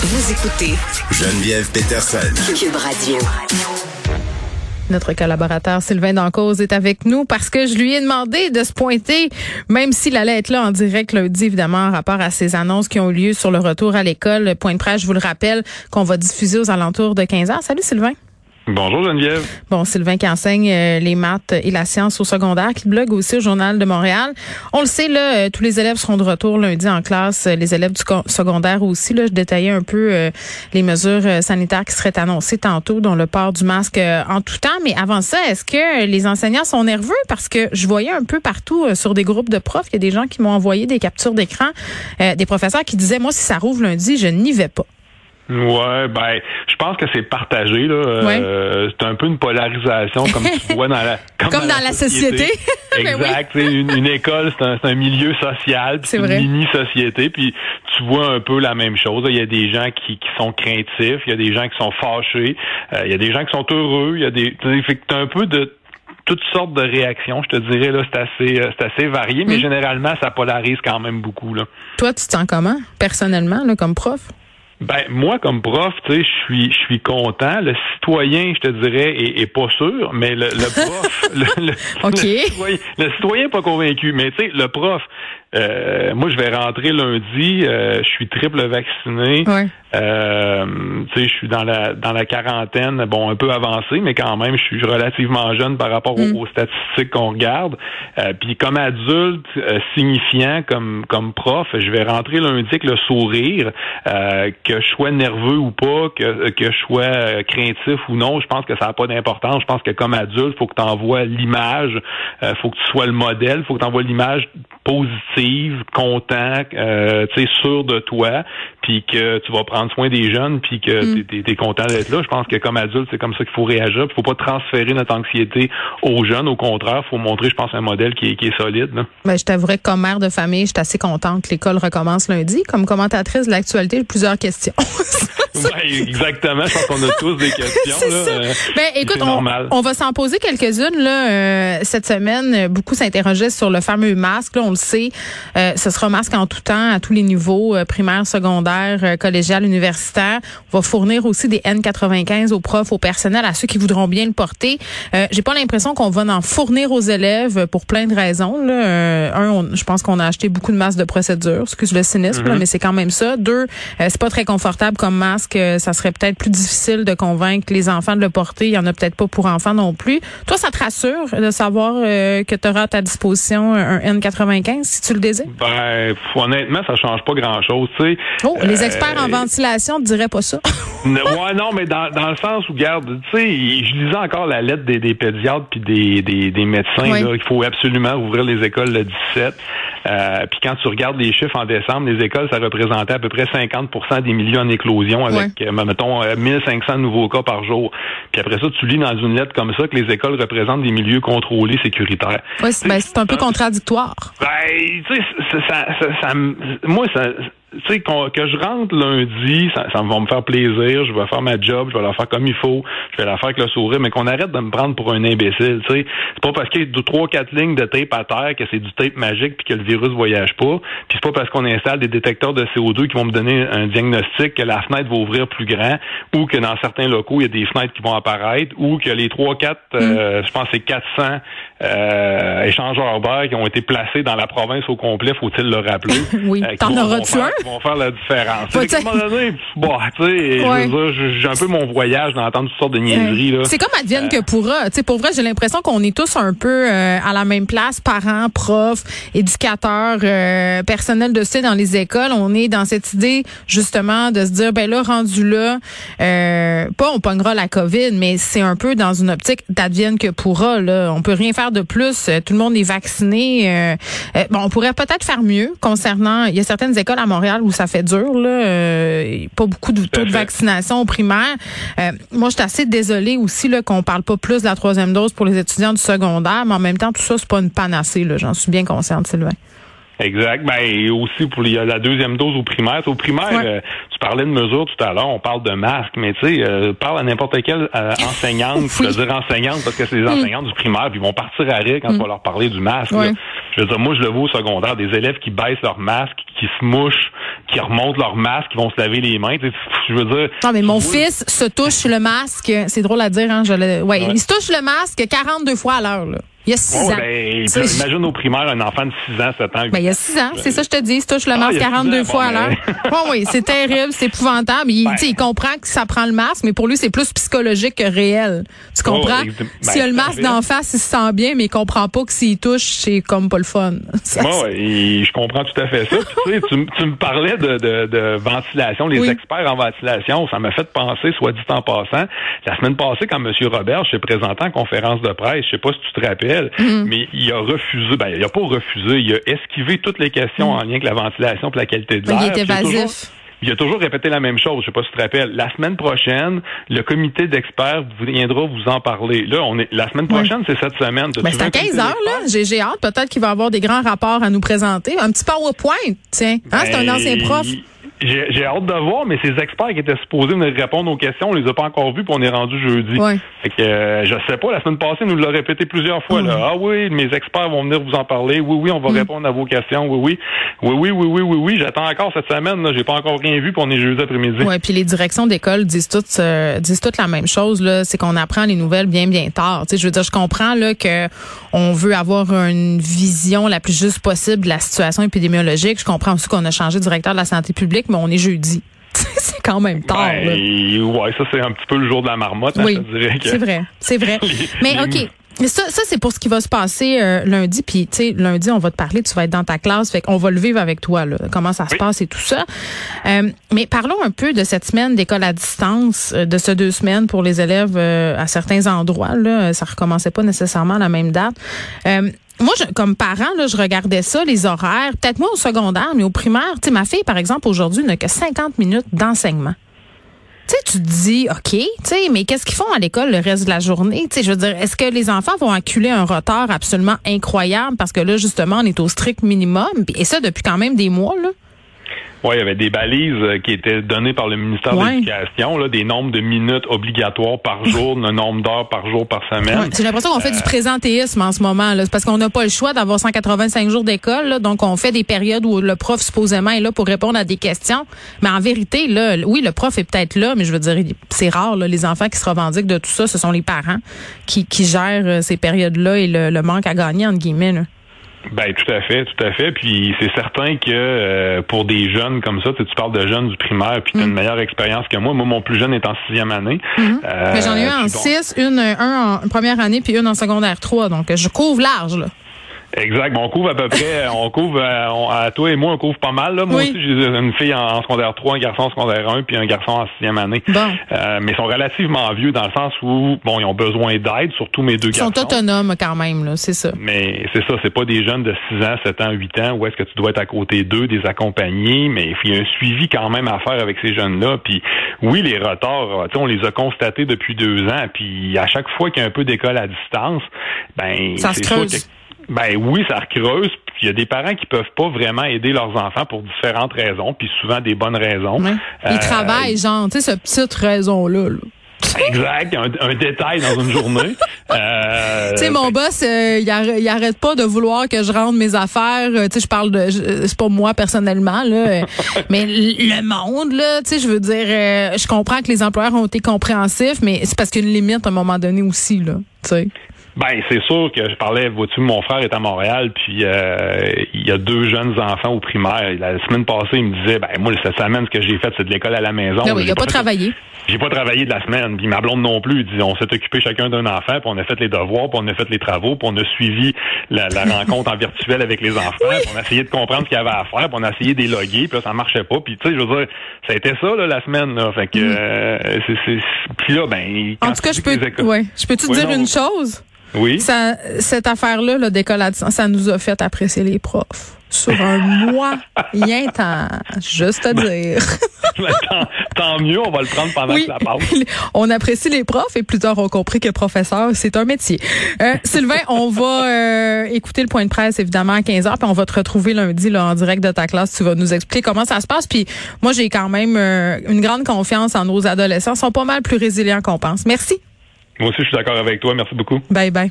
Vous écoutez Geneviève Peterson. Cube Radio. Notre collaborateur Sylvain Dancause est avec nous parce que je lui ai demandé de se pointer, même s'il allait être là en direct lundi, évidemment, en rapport à ces annonces qui ont eu lieu sur le retour à l'école. Point de presse, je vous le rappelle, qu'on va diffuser aux alentours de 15 heures. Salut Sylvain. Bonjour Geneviève. Bon, Sylvain qui enseigne euh, les maths et la science au secondaire, qui blogue aussi au Journal de Montréal. On le sait, là, euh, tous les élèves seront de retour lundi en classe, euh, les élèves du secondaire aussi. Là, je détaillais un peu les mesures sanitaires qui seraient annoncées tantôt, dont le port du masque en tout temps. Mais avant ça, est-ce que les enseignants sont nerveux? Parce que je voyais un peu partout sur des groupes de profs, il y a des gens qui m'ont envoyé des captures d'écran, des professeurs qui disaient, moi, si ça rouvre lundi, je n'y vais pas. Ouais, ben, je pense que c'est partagé là. Euh, c'est un peu une polarisation comme tu vois dans la comme, dans, la, société. Ben exact. une, une, école, c'est un, un, milieu social, c'est une mini société. Puis tu vois un peu la même chose. Il y a des gens qui, qui sont craintifs, il y a des gens qui sont fâchés, euh, il y a des gens qui sont heureux. Il y a des, fait que un peu de toutes sortes de réactions, je te dirais là, c'est assez, euh, c'est assez varié, mais mm. généralement ça polarise quand même beaucoup là. Toi, tu te sens comment personnellement là, comme prof? Ben moi comme prof, tu sais, je suis je suis content. Le citoyen, je te dirais, est, est pas sûr, mais le, le prof, le, le, citoyen, le citoyen pas convaincu. Mais tu sais, le prof, euh, moi, je vais rentrer lundi. Euh, je suis triple vacciné. Euh, tu sais, je suis dans la dans la quarantaine, bon, un peu avancé, mais quand même, je suis relativement jeune par rapport aux, mm. statistiques qu'on regarde. Puis comme adulte, signifiant comme comme prof, je vais rentrer lundi avec le sourire, que je sois nerveux ou pas, que que je sois craintif ou non. Je pense que ça n'a pas d'importance. Je pense que comme adulte, faut que tu envoies l'image, faut que tu sois le modèle, faut que tu envoies l'image positive, content, euh, tu sais, sûr de toi, puis que tu vas prendre soin des jeunes, puis que mm. tu es, content d'être là. Je pense que comme adulte, c'est comme ça qu'il faut réagir. Il faut pas transférer notre anxiété aux jeunes. Au contraire, faut montrer, je pense, un modèle qui est, qui est solide. Là. Ben, je t'avouerais que comme mère de famille, je suis assez contente que l'école recommence lundi. Comme commentatrice de l'actualité, plusieurs questions. ouais, exactement. Je pense qu'on a tous des questions. Là. Ça. ben, écoute, on, on, va s'en poser quelques-unes là euh, cette semaine. Beaucoup s'interrogeaient sur le fameux masque. Là, on le sait, euh, ce sera masque en tout temps à tous les niveaux, euh, primaire, secondaire, euh, collégial, universitaire. On va fournir aussi des N95 aux profs, au personnel, à ceux qui voudront bien le porter. Euh, J'ai pas l'impression qu'on va en fournir aux élèves pour plein de raisons. Là. Euh, un, je pense qu'on a acheté beaucoup de masques de procédure, excuse le cynisme, mm-hmm. mais c'est quand même ça. Deux, c'est pas très confortable comme masque. Ça serait peut-être plus difficile de convaincre les enfants de le porter. Il y en a peut-être pas pour enfants non plus. Toi, ça te rassure de savoir que tu auras à ta disposition un N95 si tu le désires? Ben, honnêtement, ça change pas grand-chose. Tu sais. Oh, les experts en ventilation ne diraient pas ça. ouais, non, mais dans, dans le sens où, garde, tu sais, je lisais encore la lettre des, des pédiatres puis des, des, des médecins. Là, il faut absolument ouvrir les écoles le 17. Euh, puis quand tu regardes les chiffres en décembre, les écoles, ça représentait à peu près 50% des milieux en éclosion avec, euh, mettons, 1500 euh, nouveaux cas par jour. Puis après ça, tu lis dans une lettre comme ça que les écoles représentent des milieux contrôlés, sécuritaires. Oui, ben, c'est un peu contradictoire. Ben, tu sais, ça, ça, ça, moi, ça, tu sais, que je rentre lundi, ça, ça, va me faire plaisir, je vais faire ma job, je vais la faire comme il faut, je vais la faire avec le sourire, mais qu'on arrête de me prendre pour un imbécile, tu sais. C'est pas parce qu'il y a deux, trois, quatre lignes de tape à terre que c'est du tape magique puis que le virus voyage pas. Puis c'est pas parce qu'on installe des détecteurs de CO2 qui vont me donner un diagnostic que la fenêtre va ouvrir plus grand ou que dans certains locaux, il y a des fenêtres qui vont apparaître ou que les trois, quatre, euh, mm. je pense c'est 400 euh, échangeurs d'air qui ont été placés dans la province au complet, faut-il le rappeler? oui, euh, t'en auras-tu un? Vont faire la différence. à un moment donné, bon, tu sais, j'ai un peu mon voyage d'entendre toutes sortes de niaiseries. là. C'est comme advienne que pourra. Tu sais, pour vrai, j'ai l'impression qu'on est tous un peu euh, à la même place, parents, profs, éducateurs, euh, personnel de C dans les écoles. On est dans cette idée, justement, de se dire, ben là, rendu là, euh, pas on pognera la COVID, mais c'est un peu dans une optique d'advienne que pourra. Là. On peut rien faire de plus. Tout le monde est vacciné. bon, on pourrait peut-être faire mieux concernant, il y a certaines écoles à Montréal où ça fait dur, là, euh, pas beaucoup de taux de vaccination au primaire. Euh, moi, je suis assez désolée aussi là, qu'on parle pas plus de la troisième dose pour les étudiants du secondaire, mais en même temps, tout ça, c'est pas une panacée. J'en suis bien consciente, Sylvain. Exact. Ben, et aussi pour la deuxième dose au primaire. Au primaire, euh, tu parlais de mesures tout à l'heure, on parle de masques, mais tu sais, parle à n'importe quelle enseignante, je veux dire enseignante, parce que c'est les mm. enseignantes du primaire, puis ils vont partir à rire quand tu vas mm. leur parler du masque. Je Je veux dire, moi, je le vois au secondaire, des élèves qui baissent leur masque, qui se mouchent, qui remontent leur masque, qui vont se laver les mains. Je veux dire. Non, mais mon fils se touche le masque. C'est drôle à dire, hein. Je le... ouais, il se touche le masque 42 fois à l'heure, là. Il y a 6 ans. Ben, imagine au primaire un enfant de 6 ans, 7 ans. Ben, il y a 6 ans, c'est ça je te dis. Il se touche le ah, masque 42 fois à l'heure. oui, c'est terrible, c'est épouvantable. Il, ben. il comprend que ça prend le masque, mais pour lui, c'est plus psychologique que réel. Tu comprends? Oh, S'il a le masque d'en face, il se sent bien, mais il comprend pas que s'il touche, c'est comme pas le fun. Oui, je comprends tout à fait ça. tu, me parlais de, de, de ventilation, les experts en ventilation, ça m'a fait penser, soit dit en passant, la semaine passée, quand M. Robert s'est présenté en conférence de presse, je sais pas si tu te rappelles, Mhm. mais il a refusé, ben, il a pas refusé, il a esquivé toutes les questions mhm. en lien avec la ventilation et la qualité de l'air. Il est évasif. Il a toujours répété la même chose. Je sais pas si tu te rappelles. La semaine prochaine, le comité d'experts viendra vous en parler. Là, on est la semaine prochaine, c'est cette semaine. Ben, c'est à 15 heures là. J'ai hâte. Peut-être qu'il va avoir des grands rapports à nous présenter. Un petit PowerPoint, tiens. Hein, c'est un ben, ancien prof. J'ai hâte de voir, mais ces experts qui étaient supposés venir répondre aux questions, on les a pas encore vus, puis on est rendu jeudi. Ouais. Fait que euh, je sais pas, la semaine passée, nous l'a répété plusieurs fois. Là. Ah oui, mes experts vont venir vous en parler. Oui, oui, on va mm. répondre à vos questions. Oui, oui. Oui, oui, oui, oui, oui, oui. J'attends encore cette semaine. J'ai pas encore rien vu, puis on est jeudi après-midi. Oui, puis les directions d'école disent toutes euh, disent toutes la même chose. Là, c'est qu'on apprend les nouvelles bien, bien tard. Tu sais, je veux dire, je comprends là que on veut avoir une vision la plus juste possible de la situation épidémiologique. Je comprends aussi qu'on a changé de directeur de la santé publique, mais on est jeudi. c'est quand même tard. Ben, ouais, ça c'est un petit peu le jour de la marmotte. Hein, oui, c'est vrai, c'est vrai. Mais ok. Ça, ça c'est pour ce qui va se passer euh, lundi. Puis, tu sais, lundi, on va te parler, tu vas être dans ta classe. Fait qu'on va le vivre avec toi, là, comment ça se passe et tout ça. Euh, mais parlons un peu de cette semaine d'école à distance, euh, de ce deux semaines pour les élèves à certains endroits. Là. Ça recommençait pas nécessairement à la même date moi, je, comme parent, là, je regardais ça, les horaires, peut-être moi au secondaire, mais au primaire, tu sais, ma fille, par exemple, aujourd'hui, n'a que 50 minutes d'enseignement. Tu sais, tu te dis, OK, tu sais, mais qu'est-ce qu'ils font à l'école le reste de la journée? Tu sais, je veux dire, est-ce que les enfants vont acculer un retard absolument incroyable parce que là, justement, on est au strict minimum, et ça depuis quand même des mois, là? Oui, il y avait des balises euh, qui étaient données par le ministère de l'Éducation, des nombres de minutes obligatoires par jour, le nombre d'heures par jour par semaine. J'ai l'impression qu'on fait du euh, présentéisme en ce moment, là, parce qu'on n'a pas le choix d'avoir 185 jours d'école, donc on fait des périodes où le prof supposément est là pour répondre à des questions. Mais en vérité, là, oui, le prof est peut-être là, mais je veux dire, c'est rare, là, les enfants qui se revendiquent de tout ça, ce sont les parents qui, qui gèrent euh, ces périodes-là et le, le manque à gagner, entre guillemets. Là. Ben tout à fait, tout à fait. Puis c'est certain que euh, pour des jeunes comme ça, tu, parles de jeunes du primaire, puis tu as une mm. meilleure expérience que moi. Moi, mon plus jeune est en sixième année. Mm-hmm. Euh, Mais j'en ai eu en six, une, un en première année, puis une en secondaire trois. Donc je couvre large là. Exact. on couvre à peu près, on couvre, euh, à, toi et moi, on couvre pas mal. Là. Moi aussi, j'ai une fille en, secondaire 3, un garçon en secondaire 1, puis un garçon en sixième année. Bon. Euh, mais ils sont relativement vieux dans le sens où, bon, ils ont besoin d'aide, surtout mes deux garçons. Ils sont autonomes quand même, là, c'est ça. Mais c'est ça, c'est pas des jeunes de 6 ans, 7 ans, 8 ans où est-ce que tu dois être à côté d'eux, des accompagner, mais il y a un suivi quand même à faire avec ces jeunes-là. Puis oui, les retards, on les a constatés depuis deux ans, puis à chaque fois qu'il y a un peu d'école à distance, ben ça se creuse. Ben oui, ça recreuse. Puis il y a des parents qui peuvent pas vraiment aider leurs enfants pour différentes raisons, puis souvent des bonnes raisons. Ils euh, travaillent, genre, tu sais, cette petite raison-là. Exact, un, détail dans une journée. Euh, tu sais, mon boss, euh, il, arrête, pas de vouloir que je rende mes affaires. tu sais, je parle de, c'est pas moi personnellement là, mais le monde là, tu sais, je veux dire, je comprends que les employeurs ont été compréhensifs, mais c'est parce qu'il y a une limite à un moment donné aussi là, tu sais. Ben, c'est sûr que je parlais, vois-tu, mon frère est à Montréal, puis euh, il y a deux jeunes enfants au primaire. La semaine passée, il me disait, ben moi, cette semaine, ce que j'ai fait, c'est de l'école à la maison. Oui, il n'a pas, travaillé. J'ai pas travaillé de la semaine, puis ma blonde non plus. Il dit, on s'est occupé chacun d'un enfant, puis on a fait les devoirs, puis on a fait les travaux, puis on a suivi la, rencontre en virtuel avec les enfants, puis on a essayé de comprendre ce qu'il y avait à faire, puis on a essayé d'éloguer, puis là, ça marchait pas. Puis tu sais, je veux dire, ça a été ça là, la semaine. Là. Fait que, mm. euh, c'est, puis là, ben, en tout cas, je peux, ouais, je peux te dire une chose? Oui. Ça, cette affaire-là, le distance, ça nous a fait apprécier les profs. Sur un mois, rien temps, juste à dire. tant, mieux, on va le prendre pendant que ça passe. On apprécie les profs et plus tard on compris que professeur, c'est un métier. Euh, Sylvain, on va euh, écouter le point de presse évidemment à 15h, puis on va te retrouver lundi là, en direct de ta classe. Tu vas nous expliquer comment ça se passe. Puis moi, j'ai quand même euh, une grande confiance en nos adolescents. Ils sont pas mal plus résilients qu'on pense. Merci. Moi aussi, je suis d'accord avec toi. Merci beaucoup. Bye bye.